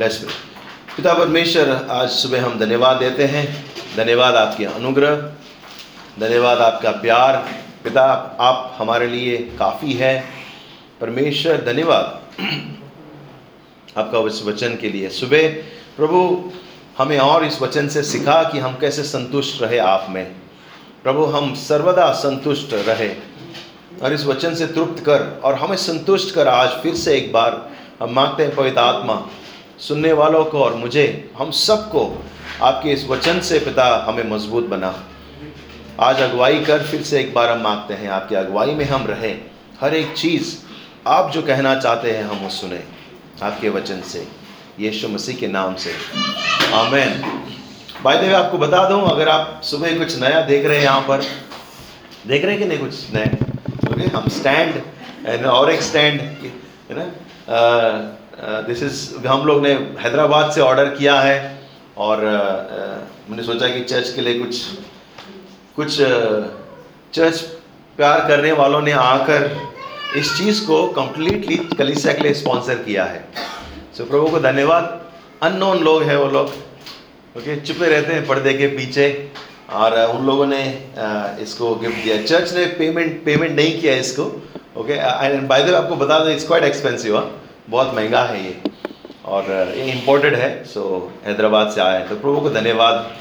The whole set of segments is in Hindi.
लेट्स प्रे पिता परमेश्वर, आज सुबह हम धन्यवाद देते हैं। धन्यवाद आपके अनुग्रह। धन्यवाद आपका प्यार। पिता, आप हमारे लिए काफ़ी है। परमेश्वर, धन्यवाद। आपका उस वचन के लिए। सुबह, प्रभु, हमें और इस वचन से सिखा कि हम कैसे संतुष्ट रहे आप में। प्रभु, हम सर्वदा संतुष्ट रहे और इस वचन से तृप्त कर और हमें संतुष्ट कर आज फिर से एक बार। हम मांगते हैं पवित्र आत्मा। सुनने वालों को और मुझे, हम सबको आपके इस वचन से पिता हमें मज़बूत बना। आज अगुवाई कर फिर से एक बार हम मांगते हैं, आपकी अगुवाई में हम रहें। हर एक चीज़ आप जो कहना चाहते हैं, हम वो सुने आपके वचन से, यीशु मसीह के नाम से। आमेन। भाई देव आपको बता दूँ, अगर आप सुबह कुछ नया देख रहे हैं यहाँ पर, देख रहे हैं कि नहीं कुछ नए हम स्टैंड और एक स्टैंड है ना? दिस इज़ हम लोग ने हैदराबाद से ऑर्डर किया है और uh, मैंने सोचा कि चर्च के लिए कुछ कुछ चर्च प्यार करने वालों ने आकर इस चीज़ को कंप्लीटली कलिसिया के लिए स्पॉन्सर किया है। सो so, प्रभु को धन्यवाद। अननोन लोग हैं वो लोग। ओके okay, चुपे रहते हैं पर्दे के पीछे और उन लोगों ने इसको गिफ्ट दिया। चर्च ने पेमेंट पेमेंट नहीं किया इसको। Okay and by the way आपको बता दें इट्स क्वाइट एक्सपेंसिव हाँ। बहुत महँगा है ये। और ये इम्पोर्टेड है सो हैदराबाद से आया है। तो प्रभु को धन्यवाद।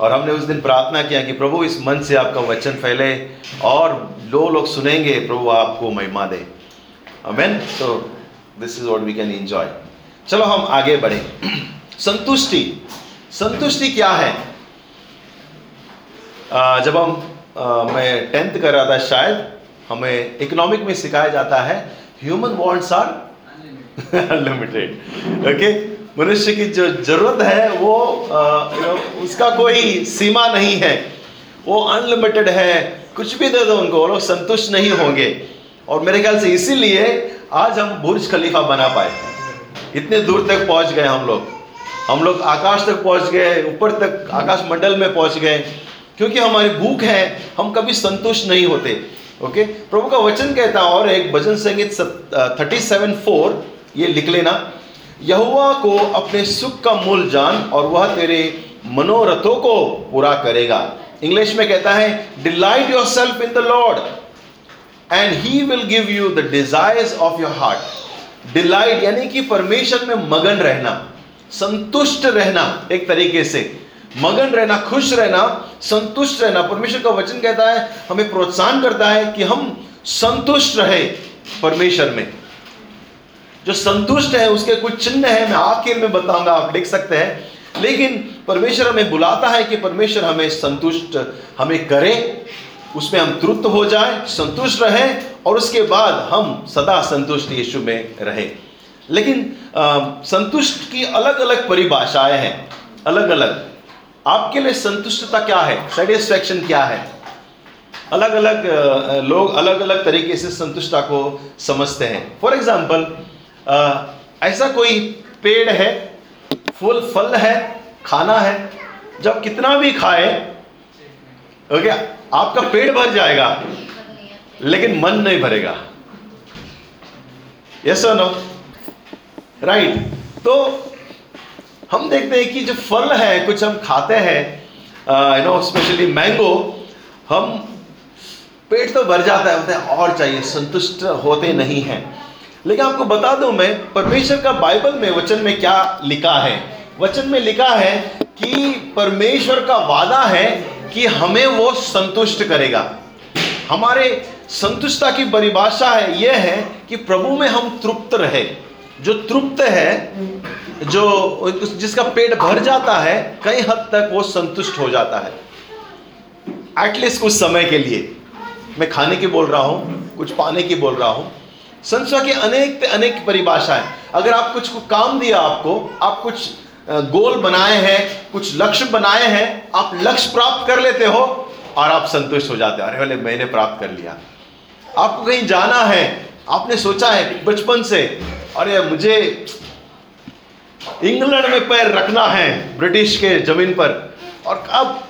और हमने उस दिन प्रार्थना किया कि प्रभु, इस मन से आपका वचन फैले और लो लोग सुनेंगे, प्रभु आपको महिमा दे। अमेन तो this is what we can enjoy चलो हम आगे बढ़े। संतुष्टि। संतुष्टि क्या है? जब हम मैं टेंथ कर रहा था शायद, हमें इकोनॉमिक में सिखाया जाता है human wants are unlimited okay मनुष्य की जो ज़रूरत है वो आ, उसका कोई सीमा नहीं है। वो अनलिमिटेड है। कुछ भी दे दो उनको वो लोग संतुष्ट नहीं होंगे। और मेरे ख्याल से इसीलिए आज हम बुर्ज खलीफा बना पाए। इतने दूर तक पहुँच गए हम लोग। हम लोग आकाश तक पहुँच गए ऊपर तक आकाश मंडल में पहुँच गए। क्योंकि हमारी भूख है हम कभी संतुष्ट नहीं होते। ओके प्रभु का वचन कहता और एक भजन संगीत थर्टी सेवन फोर ये लिख लेना यहुआ को अपने सुख का मूल जान और वह तेरे मनोरथों को पूरा करेगा। इंग्लिश में कहता है delight yourself in the Lord and he will give you the desires of your heart delight यानी कि परमेश्वर में मगन रहना, संतुष्ट रहना एक तरीके से। मगन रहना, खुश रहना, संतुष्ट रहना। परमेश्वर का वचन कहता है, हमें प्रोत्साहन करता है कि हम संतुष्ट रहे परमेश्वर में। जो संतुष्ट है, उसके कुछ चिन्ह है, मैं आखिर में बताऊँगा, आप लिख सकते हैं। लेकिन परमेश्वर हमें बुलाता है कि परमेश्वर हमें संतुष्ट, हमें करे, उसमें हम तृप्त हो जाए, संतुष्ट रहे, और उसके बाद हम सदा संतुष्ट यीशु में रहे। लेकिन संतुष्ट की अलग अलग परिभाषाएँ हैं अलग अलग आपके लिए संतुष्टता क्या है? सेटिस्फैक्शन क्या है? अलग अलग लोग अलग अलग तरीके से संतुष्टता को समझते हैं। फॉर एग्ज़ाम्पल ऐसा कोई पेड़ है, फूल, फल है, खाना है, जब कितना भी खाए, ओके, आपका पेट भर जाएगा, लेकिन मन नहीं भरेगा। यस नो राइट तो हम देखते हैं कि जो फल है, कुछ हम खाते हैं यू नो स्पेशली मैंगो हम, पेट तो भर जाता है हैं, और चाहिए, संतुष्ट होते नहीं हैं। लेकिन आपको बता दूँ मैं, परमेश्वर का बाइबल में, वचन में क्या लिखा है? वचन में लिखा है कि परमेश्वर का वादा है कि हमें वो संतुष्ट करेगा। हमारे संतुष्टता की परिभाषा है, यह है कि प्रभु में हम तृप्त रहे। जो तृप्त है, जो जिसका पेट भर जाता है, कई हद तक वो संतुष्ट हो जाता है। एटलीस्ट कुछ समय के लिए। मैं खाने की बोल रहा हूँ, कुछ पाने की बोल रहा हूँ। संस्था की अनेक पे अनेक परिभाषाएँ अगर आप कुछ को काम दिया आपको, आप कुछ गोल बनाए हैं, कुछ लक्ष्य बनाए हैं, आप लक्ष्य प्राप्त कर लेते हो और आप संतुष्ट हो जाते हो। अरे वाले, मैंने प्राप्त कर लिया। आपको कहीं जाना है, आपने सोचा है बचपन से, अरे मुझे इंग्लैंड में पैर रखना है ब्रिटिश के ज़मीन पर, और अब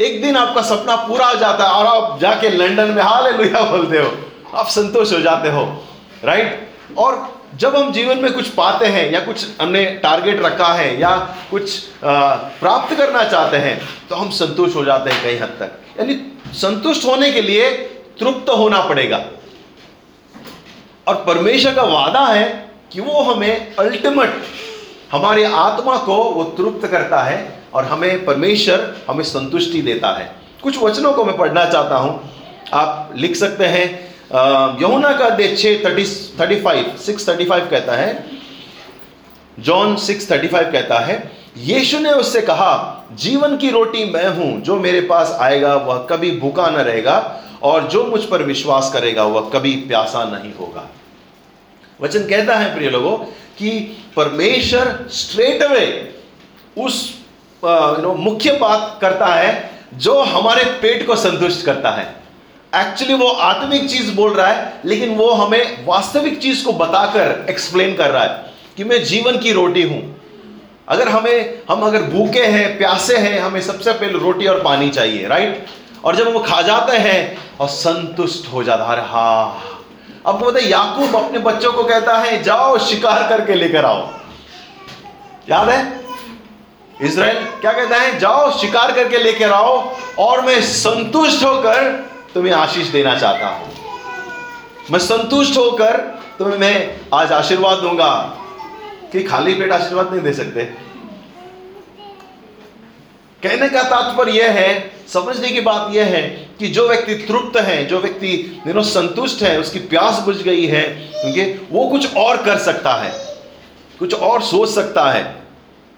एक दिन आपका सपना पूरा हो जाता है और आप जाके लंदन में हाल बोलते हो। आप संतोष हो जाते हो। राइट और जब हम जीवन में कुछ पाते हैं या कुछ हमने टारगेट रखा है या कुछ प्राप्त करना चाहते हैं तो हम संतुष्ट हो जाते हैं कई हद तक। यानी संतुष्ट होने के लिए तृप्त होना पड़ेगा। और परमेश्वर का वादा है कि वो हमें अल्टीमेट हमारी आत्मा को वो तृप्त करता है और हमें परमेश्वर हमें संतुष्टि देता है। कुछ वचनों को मैं पढ़ना चाहता हूँ। आप लिख सकते हैं यमुना का अध्यक्ष छः thirty thirty five six thirty five कहता है। जॉन सिक्स थर्टी फाइव कहता है, यीशु ने उससे कहा, जीवन की रोटी मैं हूँ, जो मेरे पास आएगा, वह कभी भूखा न रहेगा, और जो मुझ पर विश्वास करेगा, वह कभी प्यासा नहीं होगा। वचन कहता है, प्रिय लोगों, कि परमेश्वर स्ट्रेट अवे उस नो मुख्य बात करता है, जो हमारे पेट को संतुष्ट करता है। एक्चुअली वो आत्मिक चीज़ बोल रहा है, लेकिन वो हमें वास्तविक चीज़ को बताकर एक्सप्लेन कर रहा है कि मैं जीवन की रोटी हूँ। अगर हमें, हम अगर भूखे हैं, प्यासे हैं, हमें सबसे पहले रोटी और पानी चाहिए राइट और जब हम खा जाते हैं, और संतुष्ट हो जाता है हा। आपको पता याकूब अपने बच्चों को कहता है, जाओ, शिकार करके लेकर आओ। याद है? इसराइल क्या कहता है? जाओ, शिकार करके लेकर आओ, और मैं संतुष्ट होकर तुम्हें आशीष देना चाहता हूँ। मैं संतुष्ट होकर तुम्हें मैं आज आशीर्वाद दूँगा। कि खाली पेट आशीर्वाद नहीं दे सकते। कहने का तात्पर्य यह है, समझने की बात यह है कि जो व्यक्ति तृप्त है, जो व्यक्ति संतुष्ट है, उसकी प्यास बुझ गई है वो कुछ और कर सकता है, कुछ और सोच सकता है।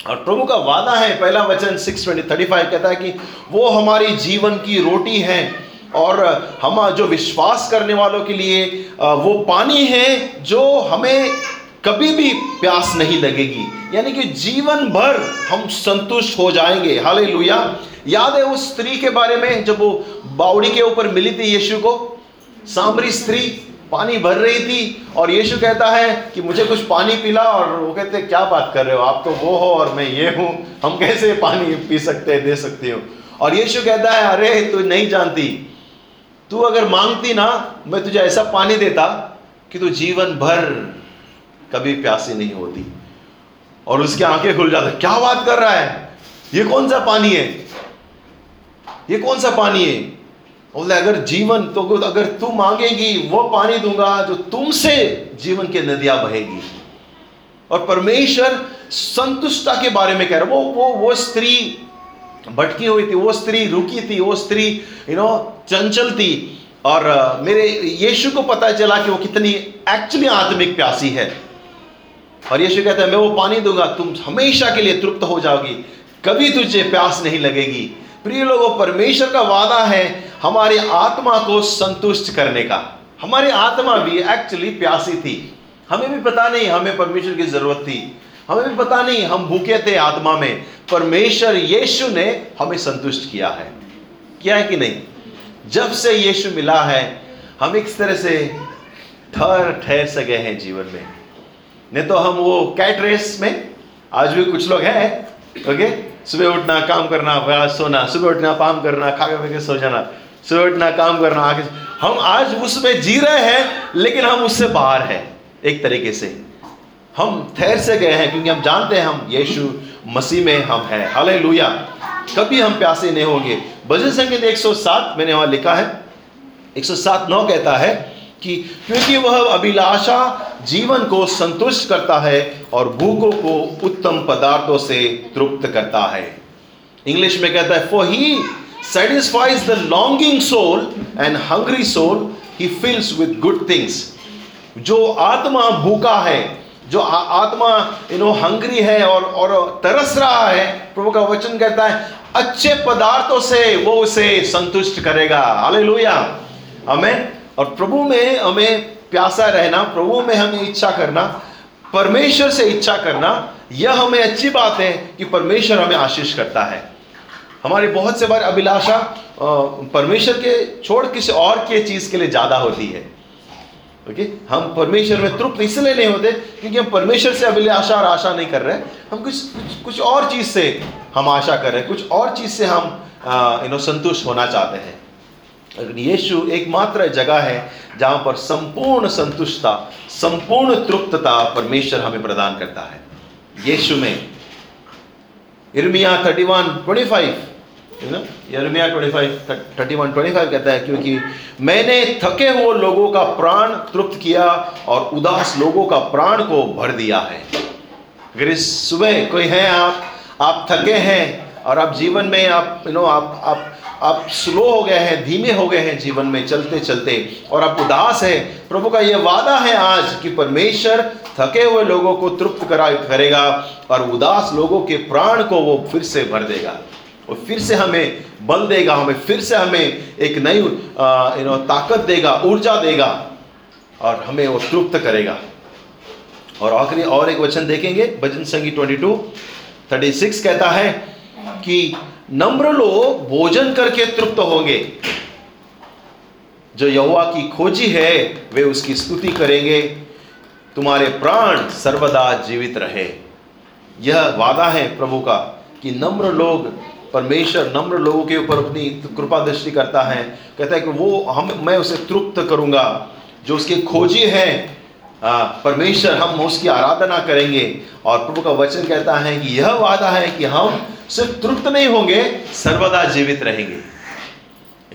और प्रभु का वादा है, पहला वचन सिक्स ट्वेंटी थर्टी फाइव कहता है कि वो हमारी जीवन की रोटी है और हम जो विश्वास करने वालों के लिए वो पानी है जो हमें कभी भी प्यास नहीं लगेगी। यानी कि जीवन भर हम संतुष्ट हो जाएँगे। हाले याद है उस स्त्री के बारे में, जब वो बावड़ी के ऊपर मिली थी यीशु को? सामरी स्त्री, पानी भर रही थी और यीशु कहता है कि मुझे कुछ पानी पिला और वो कहते, क्या बात कर रहे हो? आप तो वो हो और मैं ये हूँ। हम कैसे पानी पी सकते हैं दे सकते हो? और यीशु कहता है, अरे, तू नहीं जानती। तू अगर मांगती ना, मैं तुझे ऐसा पानी देता कि तू जीवन भर कभी प्यासी नहीं होती। और उसकी आँखें खुल जाती। क्या बात कर रहा है? ये कौन सा पानी है? ये कौन सा पानी है? बोले, अगर जीवन तो अगर तू मांगेगी, वो पानी दूँगा जो तुमसे जीवन के नदियाँ बहेगी। और परमेश्वर संतुष्टता के बारे में कह रहा वो वो वो स्त्री भटकी हुई थी, वो स्त्री रुकी थी, वो स्त्री यू नो चंचल थी। और मेरे यीशु को पता चला कि वो कितनी एक्चुअली आत्मिक प्यासी है। और यीशु कहता है, मैं वो पानी दूँगा, तुम हमेशा के लिए तृप्त हो जाओगी, कभी तुझे प्यास नहीं लगेगी। प्रिय लोगों, परमेश्वर का वादा है हमारी आत्मा को संतुष्ट करने का। हमारी आत्मा भी एक्चुअली प्यासी थी। हमें भी पता नहीं, हमें परमेश्वर की ज़रूरत थी। हमें भी पता नहीं, हम भूखे थे आत्मा में, परमेश्वर यीशु ने हमें संतुष्ट किया है। किया है कि नहीं? जब से यीशु मिला है, हम इस तरह से ठहर ठहर से गए हैं जीवन में। नहीं तो हम वो कैट रेस में, आज भी कुछ लोग हैं, ओके? सुबह उठना, काम करना सोना, सुबह उठना काम करना, खा के सो जाना, सुबह उठना, काम करना आगे हम आज उसमें जी रहे हैं, लेकिन हम उससे बाहर हैं, एक तरीके से। हम ठहर से गए हैं क्योंकि हम जानते हैं हम यीशु मसीह में हम हैं। हाले कभी हम प्यासे नहीं होंगे। भजन संगीत 107 मैंने वहाँ लिखा है। 107 नौ कहता है कि क्योंकि वह अभिलाषा जीवन को संतुष्ट करता है और भूखों को उत्तम पदार्थों से तृप्त करता है। इंग्लिश में कहता है for he satisfies the longing soul and hungry soul he fills with good things जो आत्मा भूखा है जो आ, आत्मा यू नो हंग्री है और और तरस रहा है प्रभु का वचन कहता है अच्छे पदार्थों से वो उसे संतुष्ट करेगा। हालेलुया हमें और प्रभु में हमें प्यासा रहना प्रभु में हमें इच्छा करना परमेश्वर से इच्छा करना यह हमें अच्छी बात है कि परमेश्वर हमें आशीष करता है। हमारी बहुत से बार अभिलाषा परमेश्वर के छोड़ किसी और के चीज़ के लिए ज़्यादा होती है। ओके हम परमेश्वर में तृप्त इसलिए नहीं होते क्योंकि हम परमेश्वर से अभिलाषा और आशा नहीं कर रहे हम कुछ कुछ कुछ और चीज़ से हम आशा कर रहे हैं। कुछ और चीज़ से हम यू नो संतुष्ट होना चाहते हैं। यीशु एकमात्र जगह है जहाँ पर संपूर्ण संतुष्टता, संपूर्ण तृप्तता परमेश्वर हमें प्रदान करता है। यीशु में। इर्मिया थर्टी वन ट्वेंटी फाइव कहता है क्योंकि मैंने थके हुए लोगों का प्राण तृप्त किया और उदास लोगों का प्राण को भर दिया है। अगर इस सुबह कोई है आप आप थके हैं और आप जीवन में आप यू नो आप आप आप स्लो हो गए हैं, धीमे हो गए हैं जीवन में चलते चलते और आप उदास है, प्रभु का यह वादा है आज कि परमेश्वर थके हुए लोगों को तृप्त करा, करेगा और उदास लोगों के प्राण को वो फिर से भर देगा। वो फिर से हमें बल देगा, हमें फिर से हमें एक नई यू नो ताकत देगा, ऊर्जा देगा और हमें वो तृप्त करेगा। और आखिरी और एक वचन देखेंगे, भजन संगी ट्वेंटी टू थर्टी सिक्स कहता है कि नम्र लोग भोजन करके तृप्त होंगे। जो यहुआ की खोजी है, वे उसकी स्तुति करेंगे। तुम्हारे प्राण सर्वदा जीवित रहे। यह वादा है प्रभु का कि नम्र लोग परमेश्वर नम्र लोगों के ऊपर अपनी कृपा दृष्टि करता है। कहता है कि वो हम मैं उसे तृप्त करूँगा। जो उसके खोजी है परमेश्वर हम उसकी आराधना करेंगे। और प्रभु का वचन कहता है कि यह वादा है कि हम सिर्फ़ तृप्त नहीं होंगे सर्वदा जीवित रहेंगे।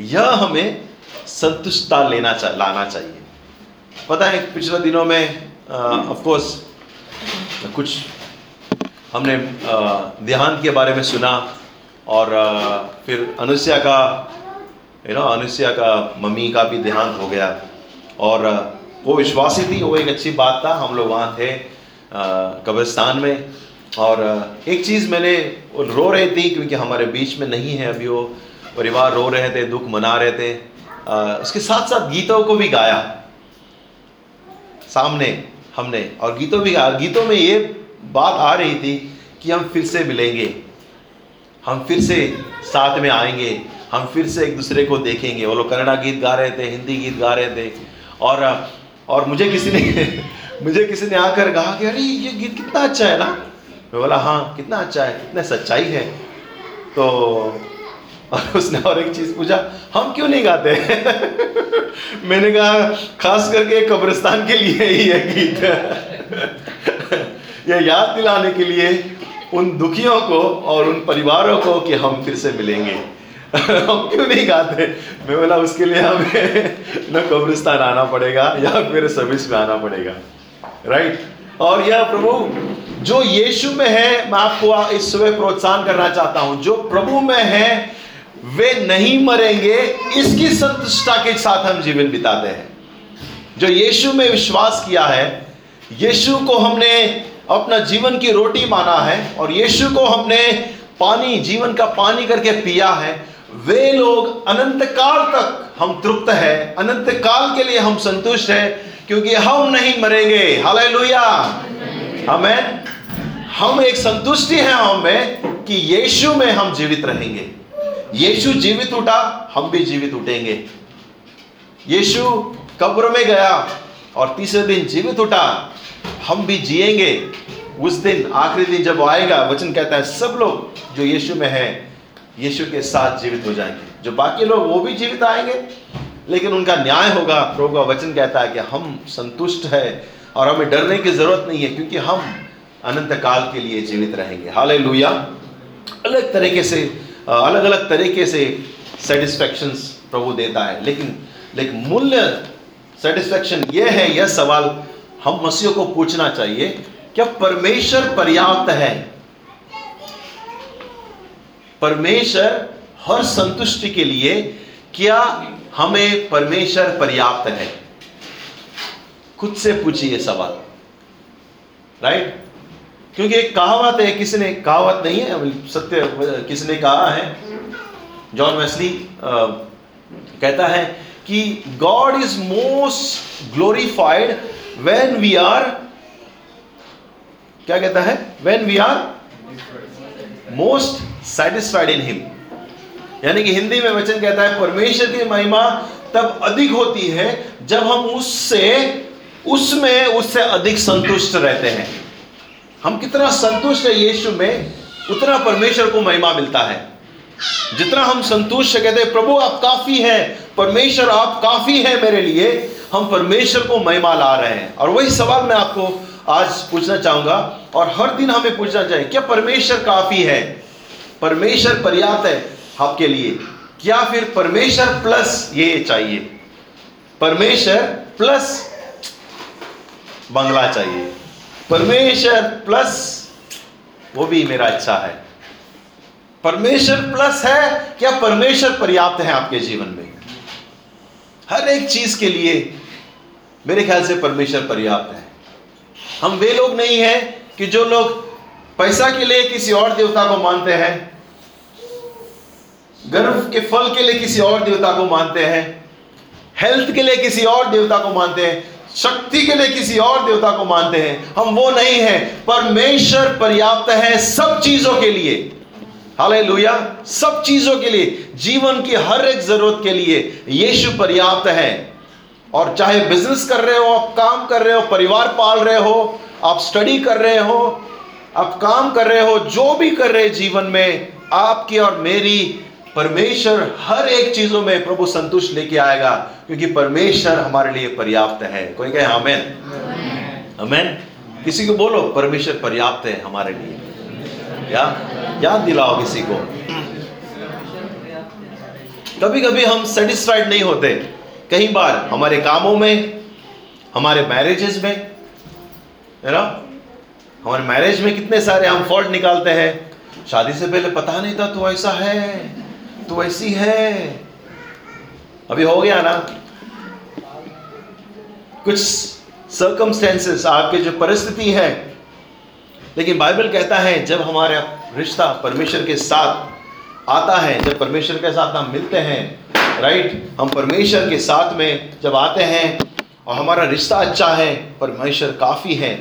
यह हमें संतुष्टता लेना चा, लाना चाहिए। पता है पिछले दिनों में ऑफ़ कोर्स कुछ हमने ध्यान के बारे में सुना। और फिर अनुष्या का यू नो अनुष्या का, मम्मी का भी देहांत हो गया। और वो विश्वासी थी वो एक अच्छी बात था, हम लोग वहाँ थे कब्रिस्तान में। और एक चीज़ मैंने रो रहे थी क्योंकि हमारे बीच में नहीं है अभी वो परिवार, रो रहे थे, दुख मना रहे थे। उसके साथ साथ गीतों को भी गाया। सामने, हमने, और गीतों भी गाया गीतों में ये बात आ रही थी कि हम फिर से मिलेंगे। हम फिर से साथ में आएँगे, हम फिर से एक दूसरे को देखेंगे। वो लोग कन्नड़ा गीत गा रहे थे, हिंदी गीत गा रहे थे। और और मुझे किसी ने, मुझे किसी ने आकर कहा कि, अरे, ये गीत कितना अच्छा है ना? मैं बोला हाँ कितना अच्छा है, कितना सच्चाई है। तो और उसने और एक चीज़ पूछा, हम क्यों नहीं गाते? मैंने कहा, खास करके कब्रिस्तान के लिए ही है गीत ये याद दिलाने के लिए उन दुखियों को और उन परिवारों को कि हम फिर से मिलेंगे। हम क्यों नहीं गाते? मैं बोला, उसके लिए हमें न कब्रिस्तान आना पड़ेगा, या फिर सर्विस में आना पड़ेगा। राइट और यह प्रभु, जो यीशु में है, मैं आपको इस सुबह प्रोत्साहन करना चाहता हूँ। जो प्रभु में है, वे नहीं मरेंगे। इसकी संतुष्टता के साथ हम जीवन बिताते हैं। जो यीशु में विश्वास किया है, यीशु को हमने अपना जीवन की रोटी माना है और यीशु को हमने पानी, जीवन का पानी करके पिया है। वे लोग अनंत काल तक हम तृप्त है अनंत काल के लिए हम संतुष्ट है, क्योंकि हम नहीं मरेंगे। हालेलुया। हमें हम एक संतुष्टि है हमें कि यीशु में हम जीवित रहेंगे। यीशु जीवित उठा, हम भी जीवित उठेंगे। यीशु कब्र में गया और तीसरे दिन जीवित उठा हम भी जिएँगे। उस दिन, आखिरी दिन जब आएगा, वचन कहता है, सब लोग जो यीशु में है, यीशु के साथ जीवित हो जाएँगे। जो बाकी लोग, वो भी जीवित आएँगे। लेकिन उनका न्याय होगा। प्रभु का वचन कहता है कि हम संतुष्ट है और हमें डरने की ज़रूरत नहीं है, क्योंकि हम अनंत काल के लिए जीवित रहेंगे। हाल लुया अलग तरीके से अलग अलग तरीके से सेटिस्फैक्शंस प्रभु देता है। लेकिन लेकिन मूल्य सेटिस्फैक्शन ये है, यह सवाल हम मसीह को पूछना चाहिए क्या परमेश्वर पर्याप्त है? परमेश्वर हर संतुष्टि के लिए क्या हमें परमेश्वर पर्याप्त है? खुद से पूछिए सवाल। राइट क्योंकि एक कहावत है, किसी ने कहावत नहीं है सत्य, किसी ने कहा है। जॉन वेस्ली कहता है कि God is most glorified when we are क्या कहता है? When we are most satisfied in him यानी कि हिंदी में वचन कहता है, परमेश्वर की महिमा तब अधिक होती है जब हम उससे, उसमें, उससे अधिक संतुष्ट रहते हैं. हम कितना संतुष्ट है यीशु में, उतना परमेश्वर को महिमा मिलता है। जितना हम संतुष्ट कहते हैं, प्रभु, आप काफ़ी हैं, परमेश्वर, आप काफ़ी हैं मेरे लिए। हम परमेश्वर को महिमा ला रहे हैं। और वही सवाल मैं आपको आज पूछना चाहूँगा, और हर दिन हमें पूछना चाहिए, क्या परमेश्वर काफ़ी है? परमेश्वर पर्याप्त है आपके लिए? क्या फिर परमेश्वर प्लस ये चाहिए? परमेश्वर प्लस बंगला चाहिए। परमेश्वर प्लस, वो भी मेरा अच्छा है। परमेश्वर प्लस है, क्या परमेश्वर पर्याप्त है आपके जीवन में? हर एक चीज़ के लिए मेरे ख्याल से परमेश्वर पर्याप्त है। हम वे लोग नहीं हैं कि जो लोग पैसा के लिए किसी और देवता को मानते हैं गर्व के फल के लिए किसी और देवता को मानते हैं, हेल्थ के लिए किसी और देवता को मानते हैं, शक्ति के लिए किसी और देवता को मानते हैं, हम वो नहीं हैं। परमेश्वर पर्याप्त है सब चीज़ों के लिए। हालेलुया। सब चीज़ों के लिए। जीवन की हर एक ज़रूरत के लिए यीशु पर्याप्त है। और चाहे बिज़नेस कर रहे हो आप काम कर रहे हो परिवार पाल रहे हो आप स्टडी कर रहे हो आप काम कर रहे हो जो भी कर रहे जीवन में आपकी और मेरी परमेश्वर हर एक चीज़ों में प्रभु संतुष्ट लेके आएगा क्योंकि परमेश्वर हमारे लिए पर्याप्त है। कोई कहे अमेन अमेन किसी को बोलो परमेश्वर पर्याप्त है हमारे लिए या याद दिलाओ किसी को। कभी कभी हम सेटिस्फाइड नहीं होते। कई बार हमारे कामों में, हमारे मैरिजेस में, है ना? हमारे मैरिज में कितने सारे हम फॉल्ट निकालते हैं। शादी से पहले पता नहीं था, तू ऐसा है तो ऐसी है। अभी हो गया ना? कुछ सर्कमस्टेंसेस आपके जो परिस्थिति है। लेकिन बाइबल कहता है, जब हमारा रिश्ता परमेश्वर के साथ आता है, जब परमेश्वर के साथ हम मिलते हैं राइट हम परमेश्वर के साथ में जब आते हैं और हमारा रिश्ता अच्छा है, परमेश्वर काफ़ी है।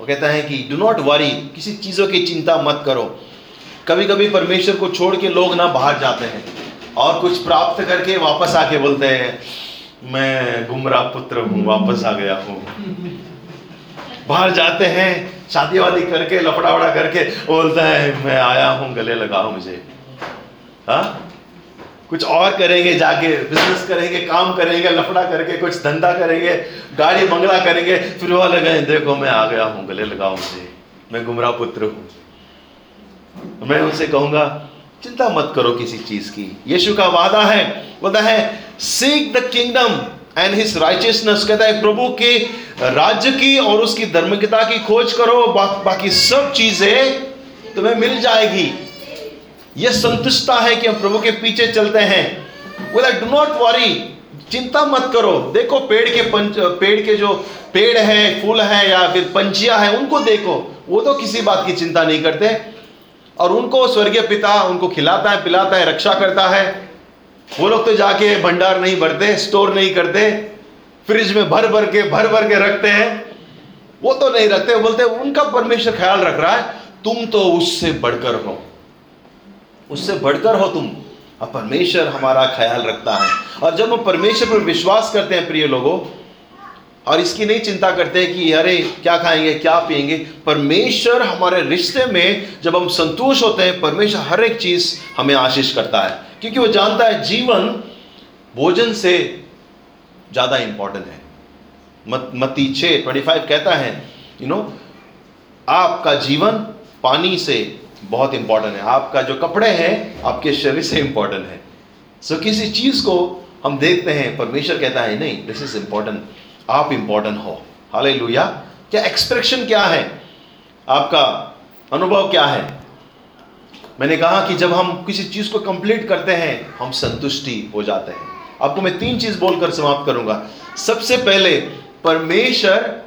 वो कहता है कि डू नॉट वरी किसी चीज़ों की चिंता मत करो। कभी कभी परमेश्वर को छोड़ के लोग ना बाहर जाते हैं और कुछ प्राप्त करके वापस आके बोलते हैं, मैं गुमराह पुत्र हूँ, वापस आ गया हूँ। बाहर जाते हैं, शादी वादी करके, लफड़ा वड़ा करके बोलता है, मैं आया हूँ, गले लगाओ मुझे। हा? कुछ और करेंगे जाके बिज़नेस करेंगे काम करेंगे लफड़ा करके कुछ धंधा करेंगे गाड़ी बंगला करेंगे फिर वो लगे देखो मैं आ गया हूँ गले लगाओ मुझे मैं गुमराह पुत्र हूँ। मैं उनसे कहूँगा चिंता मत करो किसी चीज़ की। यीशु का वादा है बोलता है seek the kingdom and his righteousness कहता है प्रभु के राज्य की और उसकी धर्मिकता की खोज करो बा, बाकी सब चीज़ें तुम्हें मिल जाएगी। यह संतुष्टता है कि हम प्रभु के पीछे चलते हैं। बोला डू नॉट वरी चिंता मत करो। देखो, पेड़ के पंच, पेड़ के जो पेड़ है, फूल है या फिर पंछिया है, उनको देखो। वो तो किसी बात की चिंता नहीं करते। और उनको स्वर्गीय पिता उनको खिलाता है, पिलाता है, रक्षा करता है। वो लोग तो जाके भंडार नहीं भरते, स्टोर नहीं करते। फ्रिज में भर भर के, भर भर के रखते हैं। वो तो नहीं रखते बोलते उनका परमेश्वर ख्याल रख रहा है, तुम तो उससे बढ़कर हो। उससे बढ़कर हो तुम। अब परमेश्वर हमारा ख्याल रखता है। और जब हम परमेश्वर पर विश्वास करते हैं प्रिय लोगों और इसकी नहीं चिंता करते हैं कि अरे क्या खाएँगे क्या पिएँगे परमेश्वर हमारे रिश्ते में जब हम संतोष होते हैं परमेश्वर हर एक चीज़ हमें आशीष करता है। क्योंकि वो जानता है जीवन भोजन से ज़्यादा इंपॉर्टेंट है। मत मती छः ट्वेंटी फाइव कहता है यू you नो know, आपका जीवन पानी से बहुत इंपॉर्टेंट है। आपका जो कपड़े हैं आपके शरीर से इंपॉर्टेंट है। सो so, किसी चीज़ को हम देखते हैं परमेश्वर कहता है नहीं दिस इज़ इंपॉर्टेंट आप इंपॉर्टेंट हो. हाल क्या एक्सप्रेशन क्या है? आपका अनुभव क्या है? मैंने कहा कि जब हम किसी चीज़ को कंप्लीट करते हैं हम संतुष्टि हो जाते हैं। आपको मैं तीन चीज़ बोलकर समाप्त करूँगा। सबसे पहले परमेश्वर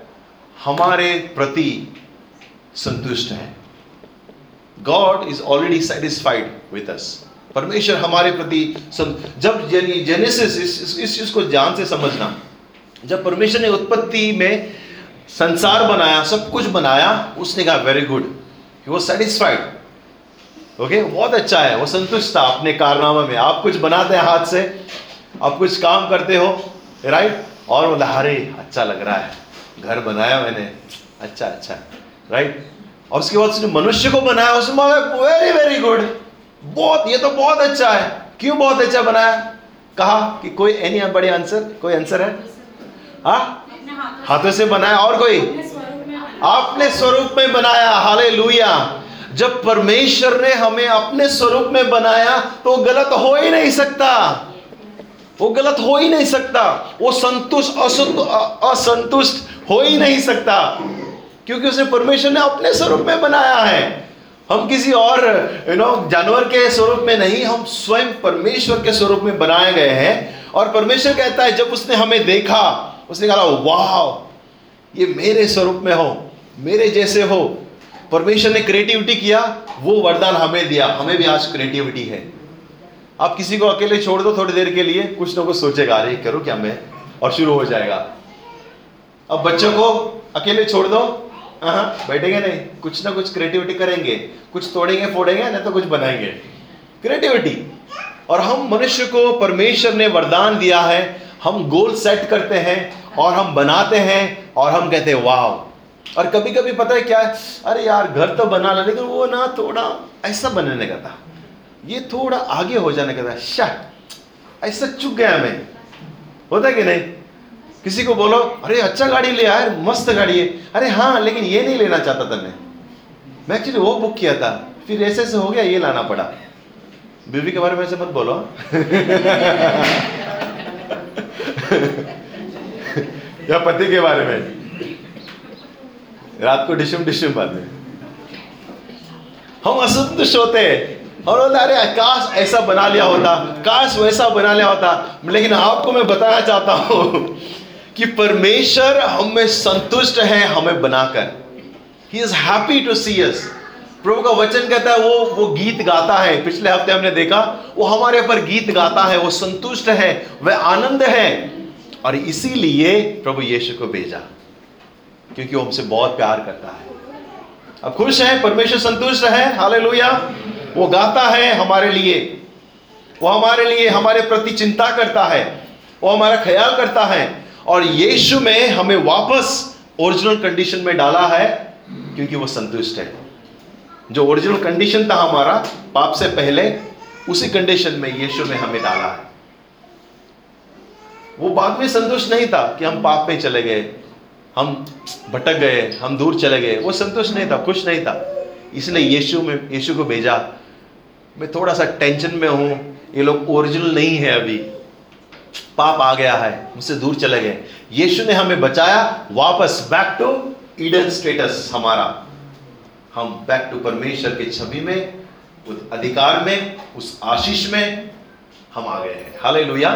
हमारे प्रति संतुष्ट है। God is already satisfied with us परमेश्वर हमारे प्रति जब जेनेसिस इस, चीज़ को ध्यान से समझना जब परमेश्वर ने उत्पत्ति में संसार बनाया सब कुछ बनाया उसने कहा वेरी गुड वो सेटिस्फाइड ओके बहुत अच्छा है। वो संतुष्ट था अपने कारनामा में। आप कुछ बनाते हैं हाथ से आप कुछ काम करते हो राइट और बोला अरे अच्छा लग रहा है। घर बनाया मैंने। अच्छा अच्छा। राइट और उसके बाद उसने मनुष्य को बनाया उसमें वेरी वेरी गुड बहुत, ये तो बहुत अच्छा है. क्यों बहुत अच्छा बनाया? कहा कि कोई एनी बड़े आंसर कोई आंसर है? हाँ? हाथों से बनाया और कोई? आपने स्वरूप में बनाया। हाले जब परमेश्वर ने हमें अपने स्वरूप में बनाया तो गलत हो ही नहीं सकता। वो गलत हो ही नहीं सकता। वो संतुष्ट, असंतु- असंतुष्ट हो ही नहीं सकता। क्योंकि उसने परमेश्वर ने अपने स्वरूप में बनाया है। हम किसी और यू नो जानवर के स्वरूप में नहीं, हम स्वयं परमेश्वर के स्वरूप में बनाए गए हैं। और परमेश्वर कहता है, जब उसने हमें देखा, उसने कहा वाह ये मेरे स्वरूप में हो, मेरे जैसे हो। परमेश्वर ने क्रिएटिविटी किया, वो वरदान हमें दिया। हमें भी आज क्रिएटिविटी है। आप किसी को अकेले छोड़ दो थोड़ी देर के लिए, कुछ ना कुछ सोचेगा, अरे, करो क्या मैं? और शुरू हो जाएगा। अब बच्चों को अकेले छोड़ दो। बैठेंगे नहीं। कुछ ना कुछ क्रिएटिविटी करेंगे। कुछ तोड़ेंगे, फोड़ेंगे, नहीं तो कुछ बनाएँगे। क्रिएटिविटी और हम मनुष्य को परमेश्वर ने वरदान दिया है। हम गोल सेट करते हैं और हम बनाते हैं और हम कहते हैं वाह और कभी कभी पता है क्या है? अरे यार, घर तो बना ला, लेकिन वो ना थोड़ा ऐसा बनने का था। ये थोड़ा आगे हो जाने का था। शाह ऐसा चुक गया मैं। होता है कि नहीं? किसी को बोलो, अरे अच्छा गाड़ी ले यार, मस्त गाड़ी है। अरे हाँ लेकिन ये नहीं लेना चाहता था मैं एक्चुअली वो बुक किया था, फिर ऐसे ऐसे हो गया, ये लाना पड़ा। बीवी के बारे में ऐसे मत बोलो। या पति के बारे में। रात को डिशुम डिशुम है। हम असंतुष्ट होते। और बोलते, अरे, काश ऐसा बना लिया होता, काश वैसा बना लिया होता, लेकिन आपको मैं बताना चाहता हूँ। कि परमेश्वर हमें संतुष्ट है, हमें बनाकर। He is happy to see us प्रभु का वचन कहता है, वो वो गीत गाता है। पिछले हफ़्ते हमने देखा, वो हमारे ऊपर गीत गाता है, वो संतुष्ट है वह आनंद है। और इसीलिए प्रभु यीशु को भेजा, क्योंकि वो हमसे बहुत प्यार करता है। अब खुश है? परमेश्वर संतुष्ट है? हालेलुया। वो गाता है हमारे लिए। वो हमारे लिए हमारे प्रति चिंता करता है। वो हमारा ख्याल करता है। और यीशु में हमें वापस ओरिजिनल कंडीशन में डाला है, क्योंकि वो संतुष्ट है। जो ओरिजिनल कंडीशन था हमारा, पाप से पहले, उसी कंडीशन में यीशु में हमें डाला है। वो बाद में संतुष्ट नहीं था कि हम पाप में चले गए, हम भटक गए, हम दूर चले गए। वो संतुष्ट नहीं था, खुश नहीं था। इसलिए यीशु में, यीशु को भेजा, मैं थोड़ा सा टेंशन में हूँ, ये लोग ओरिजिनल नहीं है अभी। पाप आ गया है, मुझसे दूर चले गए। यीशु ने हमें बचाया, वापस बैक टू ईडन स्टेटस हमारा। हम बैक टू परमेश्वर की छवि में, उस अधिकार में, उस आशीष में हम आ गए हैं। हालेलुया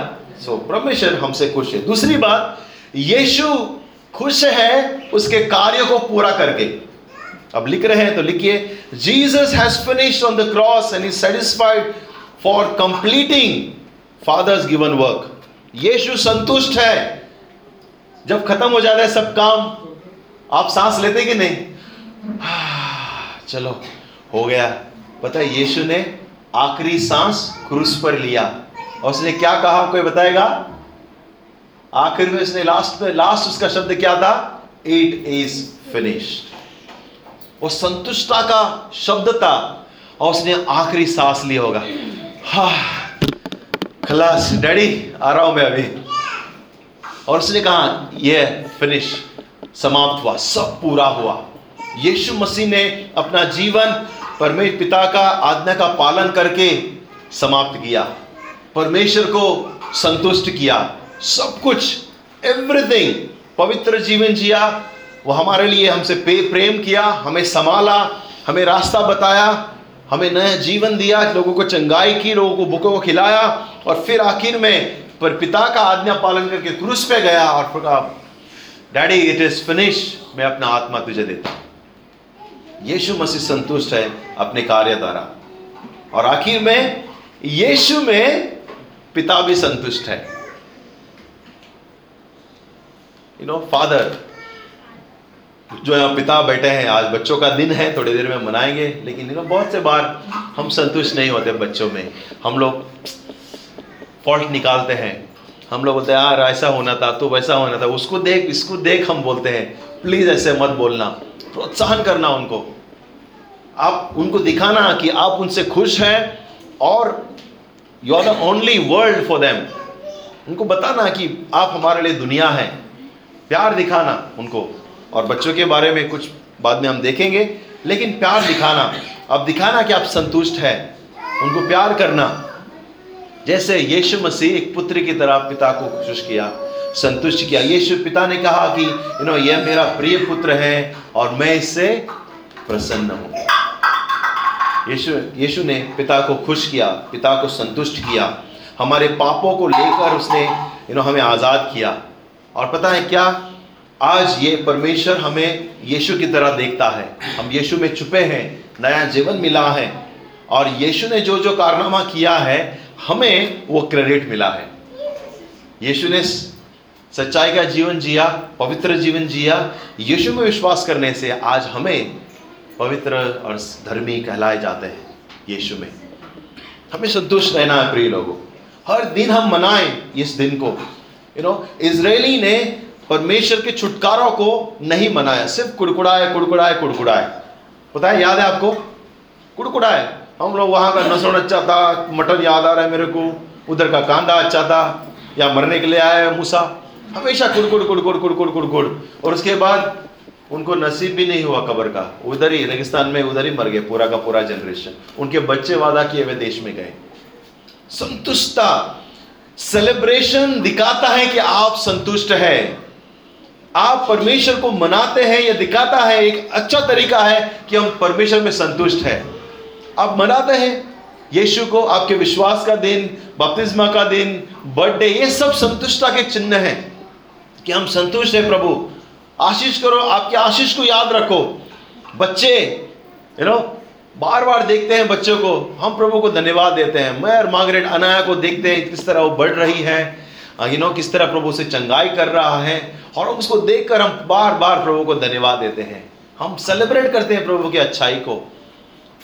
सो परमेश्वर हमसे खुश है। दूसरी बात, यीशु खुश है उसके कार्य को पूरा करके। अब लिख रहे हैं तो लिखिए Jesus has finished on the cross and is satisfied for completing father's given work Yeshu संतुष्ट है। जब खत्म हो जाता है सब काम, आप सांस लेते कि नहीं? चलो, हो गया। पता है, यीशु ने आखिरी सांस क्रूस पर लिया। और उसने क्या कहा, कोई बताएगा? आखिर में उसने लास्ट में लास्ट उसका शब्द क्या था? इट इज़ फिनिश्ड वो संतुष्टता का शब्द था। और उसने आखिरी सांस लिया होगा। हा खलास डैडी आ रहा हूँ मैं अभी। और उसने कहा यह फिनिश समाप्त हुआ, सब पूरा हुआ। यीशु मसीह ने अपना जीवन परमेश्वर पिता का आज्ञा का पालन करके समाप्त किया। परमेश्वर को संतुष्ट किया। सब कुछ एवरीथिंग पवित्र जीवन जिया। वो हमारे लिए हमसे प्रेम किया, हमें संभाला, हमें रास्ता बताया। हमें नया जीवन दिया, लोगों को चंगाई की, लोगों को भूखों को खिलाया और फिर आखिर में पर पिता का आज्ञा पालन करके क्रूस पे गया और कहा डैडी इट इज़ फिनिश मैं अपना आत्मा तुझे देता यीशु मसीह संतुष्ट है अपने कार्य द्वारा। और आखिर में यीशु में पिता भी संतुष्ट है। यू नो फादर जो यहाँ पिता बैठे हैं, आज बच्चों का दिन है, थोड़ी देर में मनाएँगे, लेकिन यू बहुत से बार हम संतुष्ट नहीं होते बच्चों में। हम लोग फॉल्ट निकालते हैं। हम लोग बोलते हैं, यार, ऐसा होना था तो वैसा होना था। उसको देख, इसको देख हम बोलते हैं, प्लीज़ ऐसे मत बोलना, प्रोत्साहन करना उनको। आप, उनको दिखाना कि आप उनसे खुश हैं और you are the only world for them उनको बताना कि आप हमारे लिए दुनिया है। प्यार दिखाना उनको। और बच्चों के बारे में कुछ बाद में हम देखेंगे। लेकिन प्यार दिखाना, अब दिखाना कि आप संतुष्ट है। उनको प्यार करना। जैसे यीशु मसीह एक पुत्र की तरह पिता को खुश किया, संतुष्ट किया। यीशु पिता ने कहा कि यू नो यह मेरा प्रिय पुत्र है और मैं इससे प्रसन्न हूँ। यीशु यीशु ने पिता को खुश किया, पिता को संतुष्ट किया। हमारे पापों को लेकर उसने यू नो हमें आज़ाद किया। और पता है क्या? आज ये परमेश्वर हमें यीशु की तरह देखता है। हम यीशु में छुपे हैं, नया जीवन मिला है और यीशु ने जो जो कारनामा किया है, हमें वो क्रेडिट मिला है। यीशु ने सच्चाई का जीवन जिया, पवित्र जीवन जिया, यीशु में विश्वास करने से आज हमें पवित्र और धर्मी कहलाए जाते हैं यीशु में। हमें संतुष्ट रहना है प्रिय लोगों। हर दिन हम मनाएँ इस दिन को। यू नो इसराइली ने परमेश्वर के छुटकारों को नहीं मनाया, सिर्फ़ कुड़कुड़ाए कुड़कुड़ाए कुड़कुड़ाए। पता है याद है आपको? कुड़कुड़ाए। हम लोग वहाँ का नसड़ अच्छा था मटन याद आ रहा है मेरे को। उधर का कांदा अच्छा था या मरने के लिए आया है मूसा। हमेशा कुड़कुड़ कुड़कुड़ कुड़कुड़ कुड़कुड़। और उसके बाद उनको नसीब भी नहीं हुआ कबर का। उधर ही, रेगिस्तान में, उधर ही मर गए पूरा का पूरा जनरेशन उनके बच्चे वादा किए हुए देश में गए। संतुष्टता। सेलिब्रेशन दिखाता है कि आप संतुष्ट है। आप परमेश्वर को मनाते हैं यह दिखाता है, एक अच्छा तरीका है कि हम परमेश्वर में संतुष्ट है। आप मनाते हैं, यीशु को आपके विश्वास का दिन, बपतिस्मा का दिन, बर्थडे, ये सब संतुष्टता के चिन्ह हैं कि हम संतुष्ट हैं प्रभु। आशीष करो, आपके आशीष को याद रखो। बच्चे यू नो बार बार देखते हैं बच्चों को, हम प्रभु को धन्यवाद देते हैं। मैं और मार्गरेट अनाया को देखते हैं, किस तरह वो बढ़ रही है। यू नो किस तरह प्रभु से चंगाई कर रहा है और उसको देखकर हम बार बार प्रभु को धन्यवाद देते हैं। हम सेलिब्रेट करते हैं प्रभु की अच्छाई को।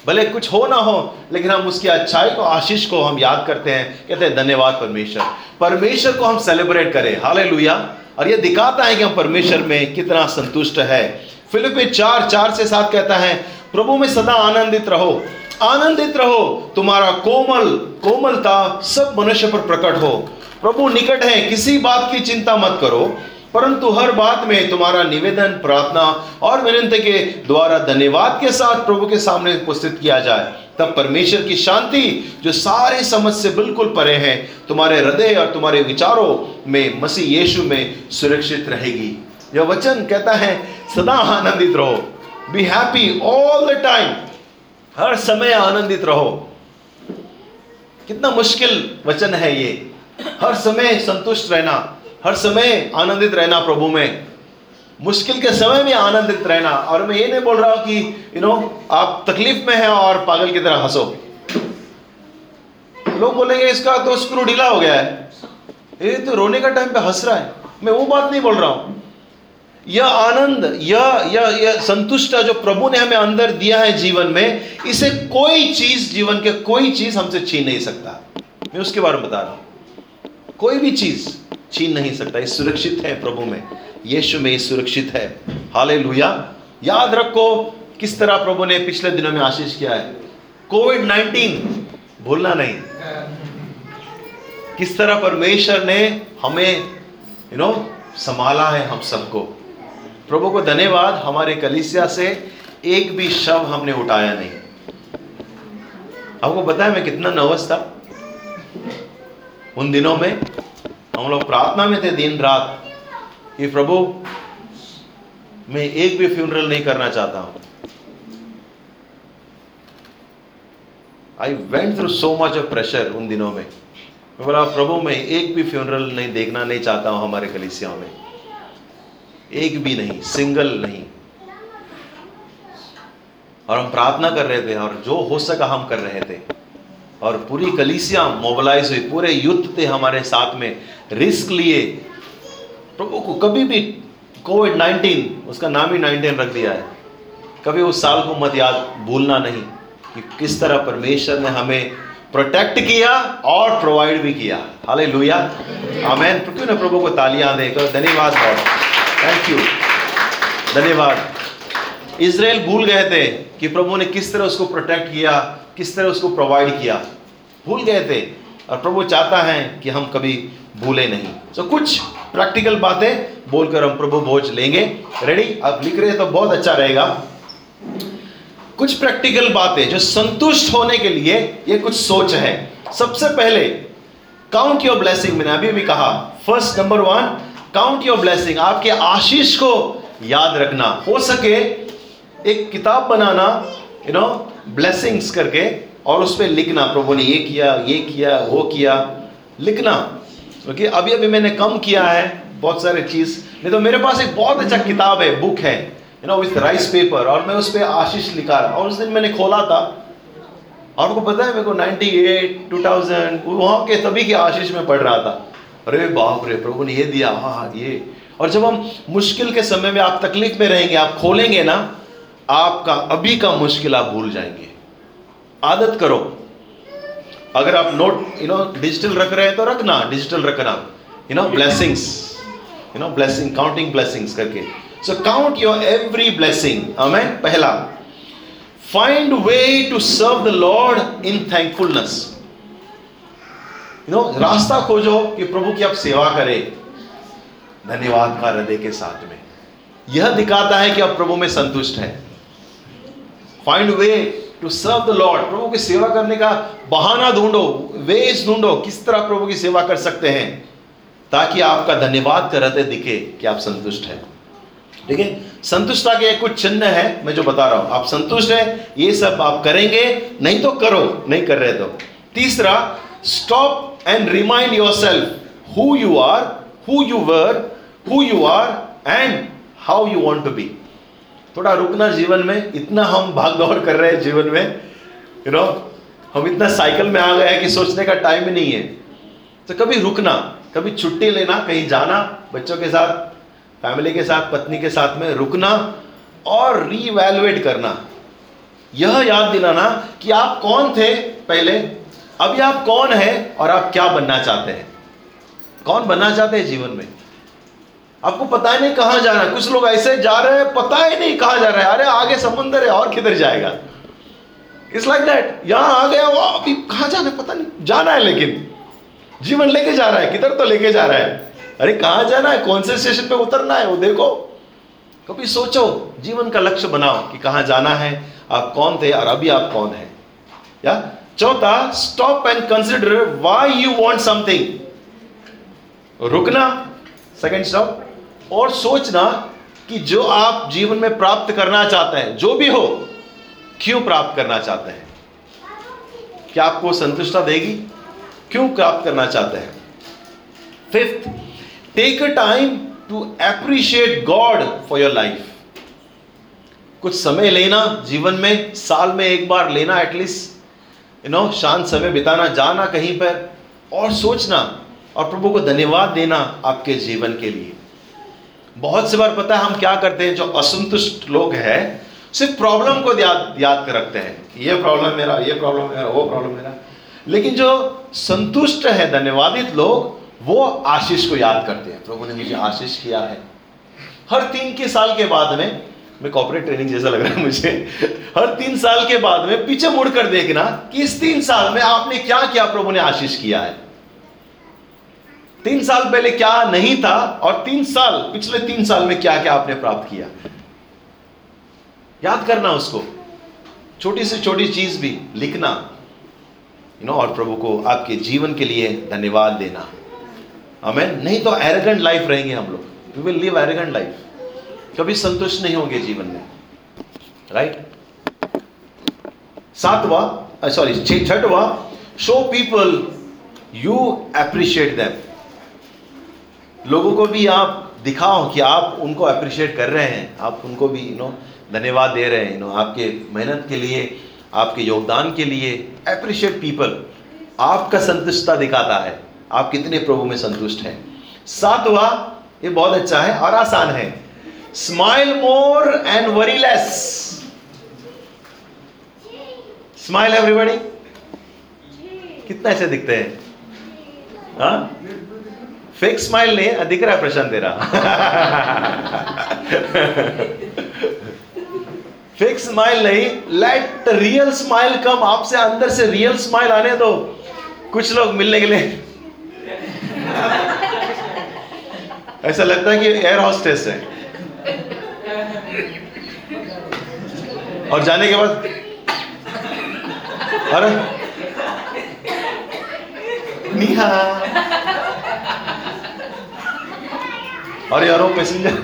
भले कुछ हो ना हो, लेकिन हम उसकी अच्छाई को, आशीष को हम याद करते हैं। कहते हैं, धन्यवाद परमेश्वर। परमेश्वर को हम सेलिब्रेट करें। हाले और ये दिखाता है कि हम परमेश्वर में कितना संतुष्ट है। फिलिपि चार चार से साथ कहता है, प्रभु में सदा आनंदित रहो। आनंदित रहो। तुम्हारा कोमल, कोमलता सब मनुष्य पर प्रकट हो। प्रभु निकट है, किसी बात की चिंता मत करो, परंतु हर बात में तुम्हारा निवेदन, प्रार्थना और विनंती के द्वारा धन्यवाद के साथ प्रभु के सामने उपस्थित किया जाए। तब परमेश्वर की शांति, जो सारे समझ से बिल्कुल परे है, तुम्हारे हृदय और तुम्हारे विचारों में मसीह यीशु में सुरक्षित रहेगी। यह वचन कहता है, सदा आनंदित रहो be happy all the time हर समय आनंदित रहो। कितना मुश्किल वचन है ये। हर समय संतुष्ट रहना, हर समय आनंदित रहना प्रभु में। मुश्किल के समय में आनंदित रहना। और मैं ये नहीं बोल रहा हूँ कि यू नो आप तकलीफ़ में हैं और पागल की तरह हंसो। लोग बोलेंगे, इसका तो स्क्रू ढीला हो गया है। ये तो रोने का टाइम पे हंस रहा है। मैं वो बात नहीं बोल रहा हूँ। यह आनंद, यह यह यह संतुष्ट जो प्रभु ने हमें अंदर दिया है जीवन में, इसे कोई चीज़, जीवन के कोई चीज़ हमसे छीन नहीं सकता। मैं उसके बारे में बता रहा हूँ। कोई भी चीज़ छीन नहीं सकता, ये सुरक्षित है प्रभु में। यीशु में ये सुरक्षित है। हाले याद रखो किस तरह प्रभु ने पिछले दिनों में आशीष किया है। कोविड नाइनटीन, भूलना नहीं। किस तरह परमेश्वर ने हमें यू नो संभाला है हम सबको। प्रभु को धन्यवाद, हमारे कलिसिया से एक भी शव हमने उठाया नहीं। आपको बताया मैं कितना नर्वस था? उन दिनों में हम लोग प्रार्थना में थे दिन रात कि प्रभु, मैं एक भी फ्यूनरल नहीं करना चाहता हूँ। I went through so much of pressure उन दिनों में। मैं बोला, प्रभु, मैं एक भी फ्यूनरल नहीं देखना नहीं चाहता हूँ हमारे कलिसियाओं में। एक भी नहीं सिंगल नहीं। और हम प्रार्थना कर रहे थे और जो हो सका हम कर रहे थे। और पूरी कलीसियाँ मोबिलाइज हुई, पूरे युद्ध थे हमारे साथ में रिस्क लिए। प्रभु को कभी भी कोविड नाइन्टीन उसका नाम ही नाइनटीन रख दिया है। कभी उस साल को मत याद, भूलना नहीं कि किस तरह परमेश्वर ने हमें प्रोटेक्ट किया और प्रोवाइड भी किया। हाले लुया आमेन क्यों ना प्रभु को तालियाँ दे? कर धन्यवाद गॉड थैंक यू धन्यवाद। इसराइल भूल गए थे कि प्रभु ने किस तरह उसको प्रोटेक्ट किया किस तरह उसको प्रोवाइड किया? भूल गए थे। और प्रभु चाहता है कि हम कभी भूले नहीं। तो so, कुछ प्रैक्टिकल बातें बोलकर हम प्रभु भोज लेंगे। रेडी आप लिख रहे हैं तो बहुत अच्छा रहेगा। कुछ प्रैक्टिकल बातें जो संतुष्ट होने के लिए ये कुछ सोच है। सबसे पहले काउंट योर ब्लेसिंग मैंने अभी भी कहा first number one count your blessing आपके आशीष को याद रखना। हो सके एक किताब बनाना यू नो ब्लेसिंग्स करके और उस पर लिखना प्रभु ने ये किया ये किया वो किया लिखना। क्योंकि okay? अभी अभी मैंने कम किया है बहुत सारे चीज़। नहीं तो मेरे पास एक बहुत अच्छा किताब है बुक है you know with rice paper और मैं उस पर आशीष लिखा रहा। और उस दिन मैंने खोला था। आपको पता है मेरे को 98, 2000 वहाँ के तभी के आशीष में पढ़ रहा था। अरे बाप रे प्रभु ने ये दिया हाँ हाँ ये। और जब हम मुश्किल के समय में आप तकलीफ़ में रहेंगे आप खोलेंगे ना आपका अभी का मुश्किल आप भूल जाएँगे। आदत करो। अगर आप नोट यू नो डिजिटल रख रहे हैं तो रखना डिजिटल रखना। You know blessings you know blessing counting blessings करके। So count your every blessing हमें पहला। Find way to serve the Lord in thankfulness you know रास्ता खोजो कि प्रभु की आप सेवा करें। धन्यवाद, का हृदय के साथ में। यह दिखाता है कि आप प्रभु में संतुष्ट है। Find way to serve the Lord प्रभु की सेवा करने का बहाना ढूंढो वेज ढूंढो, किस तरह प्रभु की सेवा कर सकते हैं, ताकि आपका धन्यवाद का हृदय दिखे कि आप संतुष्ट है। ठीक है संतुष्टता के कुछ चिन्ह है, मैं जो बता रहा हूँ। आप संतुष्ट है, ये सब आप करेंगे, नहीं तो करो, नहीं कर रहे तो। तीसरा stop and remind yourself who you are who you were who you are and how you want to be थोड़ा रुकना जीवन में, इतना हम भाग दौड़ कर रहे हैं जीवन में यू नो हम इतना साइकिल में आ गए हैं कि सोचने का टाइम ही नहीं है। तो कभी रुकना, कभी छुट्टी लेना, कहीं जाना, बच्चों के साथ फैमिली के साथ, पत्नी के साथ में रुकना और रीवैल्युएट करना। यह याद दिलाना कि आप कौन थे पहले, अभी आप कौन है और आप क्या बनना चाहते हैं। कौन बनना चाहते हैं जीवन में? आपको पता ही नहीं कहाँ जाना, कुछ लोग ऐसे जा रहे हैं, पता ही नहीं आगे समुंदर है और किधर जाएगा? इट्स लाइक दैट यहाँ आ गया वो, अभी कहाँ जाना पता नहीं। जाना है लेकिन। जीवन लेके जा रहा है, किधर तो लेके जा रहा है। अरे कहाँ जाना है? कौन से स्टेशन पे उतरना है? वो देखो। कभी सोचो, जीवन का लक्ष्य बनाओ कि कहाँ जाना है। आप कौन थे और अभी आप कौन है। या? चौथा stop and consider why you want something रुकना। सेकेंड स्टॉप और सोचना कि जो आप जीवन में प्राप्त करना चाहते हैं, जो भी हो, क्यों प्राप्त करना चाहते हैं? क्या आपको संतुष्टता देगी? क्यों प्राप्त करना चाहते हैं? Fifth take a time to appreciate God for your life कुछ समय लेना, जीवन में, साल में एक बार लेना एटलीस्ट यू नो शांत समय बिताना, जाना कहीं पर, और सोचना, और प्रभु को धन्यवाद देना आपके जीवन के लिए। बहुत से बार पता है हम क्या करते हैं, जो असंतुष्ट लोग हैं, सिर्फ़ प्रॉब्लम को याद याद कर रखते हैं ये प्रॉब्लम मेरा, ये प्रॉब्लम मेरा, वो प्रॉब्लम मेरा। लेकिन जो संतुष्ट है, धन्यवादित लोग, वो आशीष को याद करते हैं। प्रभु ने मुझे आशीष किया है। हर तीन के साल के बाद में, मैं कॉपरेट ट्रेनिंग जैसा लग रहा है मुझे, हर तीन साल के बाद में पीछे मुड़कर देखना कि इस तीन साल में आपने क्या किया, प्रभु ने आशीष किया है। तीन साल पहले क्या नहीं था और तीन साल, पिछले तीन साल में क्या क्या आपने प्राप्त किया? याद करना उसको। छोटी से छोटी चीज़ भी लिखना। यू नो और प्रभु को आपके जीवन के लिए धन्यवाद देना। हमें नहीं तो एरोगेंट लाइफ रहेंगे हम लोग। We will live arrogant life कभी संतुष्ट नहीं होंगे जीवन में। राइट सातवा सॉरी छठवा show people you appreciate them लोगों को भी आप दिखाओ कि आप उनको अप्रिशिएट कर रहे हैं। आप उनको भी यू नो धन्यवाद दे रहे हैं यू नो आपके मेहनत के लिए, आपके योगदान के लिए। अप्रिशिएट पीपल आपका संतुष्टता दिखाता है। आप कितने प्रभु में संतुष्ट हैं। सातवा ये बहुत अच्छा है और आसान है। Smile more and worry less smile everybody कितना ऐसे दिखते हैं? हाँ? फेक स्माइल नहीं है, दिख रहा है प्रशांत तेरा। फेक स्माइल नहीं लेट रियल स्माइल कम आपसे अंदर से रियल स्माइल आने दो। कुछ लोग मिलने के लिए। ऐसा लगता है कि एयर हॉस्टेस है। और जाने के बाद अरे। निहा। और यारो, पैसेंजर।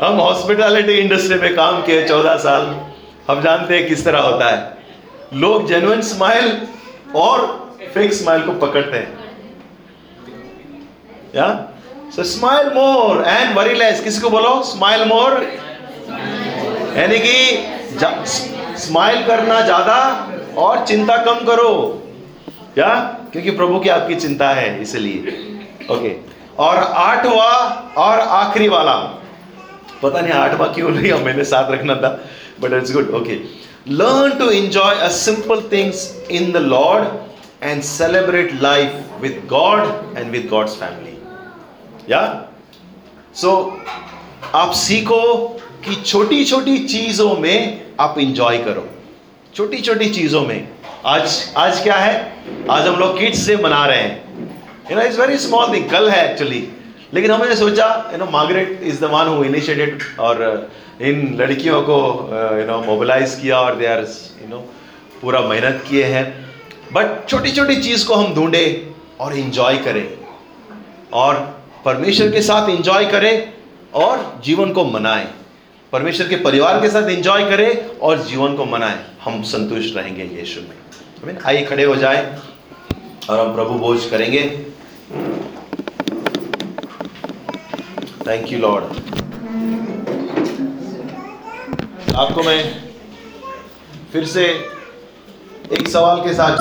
हम हॉस्पिटैलिटी इंडस्ट्री में काम किए चौदह साल। हम जानते हैं किस तरह होता है। लोग जेन्युइन स्माइल और फेक स्माइल को पकड़ते हैं। या? So smile more and worry less किसी को बोलो? स्माइल मोर यानी कि स्माइल करना ज़्यादा और चिंता कम करो। या? क्योंकि प्रभु की आपकी चिंता है, इसलिए। ओके और आठवा और आखिरी वाला। पता नहीं आठवा क्यों नहीं मैंने साथ रखना था but it's good okay learn to enjoy a simple things in the Lord and celebrate life with God and with God's family या सो आप सीखो कि छोटी छोटी चीज़ों में आप इंजॉय करो। छोटी छोटी चीज़ों में। आज आज क्या है? आज हम लोग किड्स से मना रहे हैं। You know it's very small thing कल है एक्चुअली लेकिन हमने सोचा you know Margaret is the one who initiated और uh, इन लड़कियों को यू नो मोबिलाइज किया और दे आर यू नो पूरा मेहनत किए हैं. बट छोटी छोटी चीज़ को हम ढूंढे और इंजॉय करें. और परमेश्वर के साथ इंजॉय करें और जीवन को मनाएँ. परमेश्वर के परिवार के साथ इंजॉय करें और जीवन को मनाएँ. हम संतुष्ट रहेंगे यीशु में. आइए खड़े हो जाए और हम प्रभु भोज करेंगे. थैंक यू लॉर्ड आपको मैं फिर से एक सवाल के साथ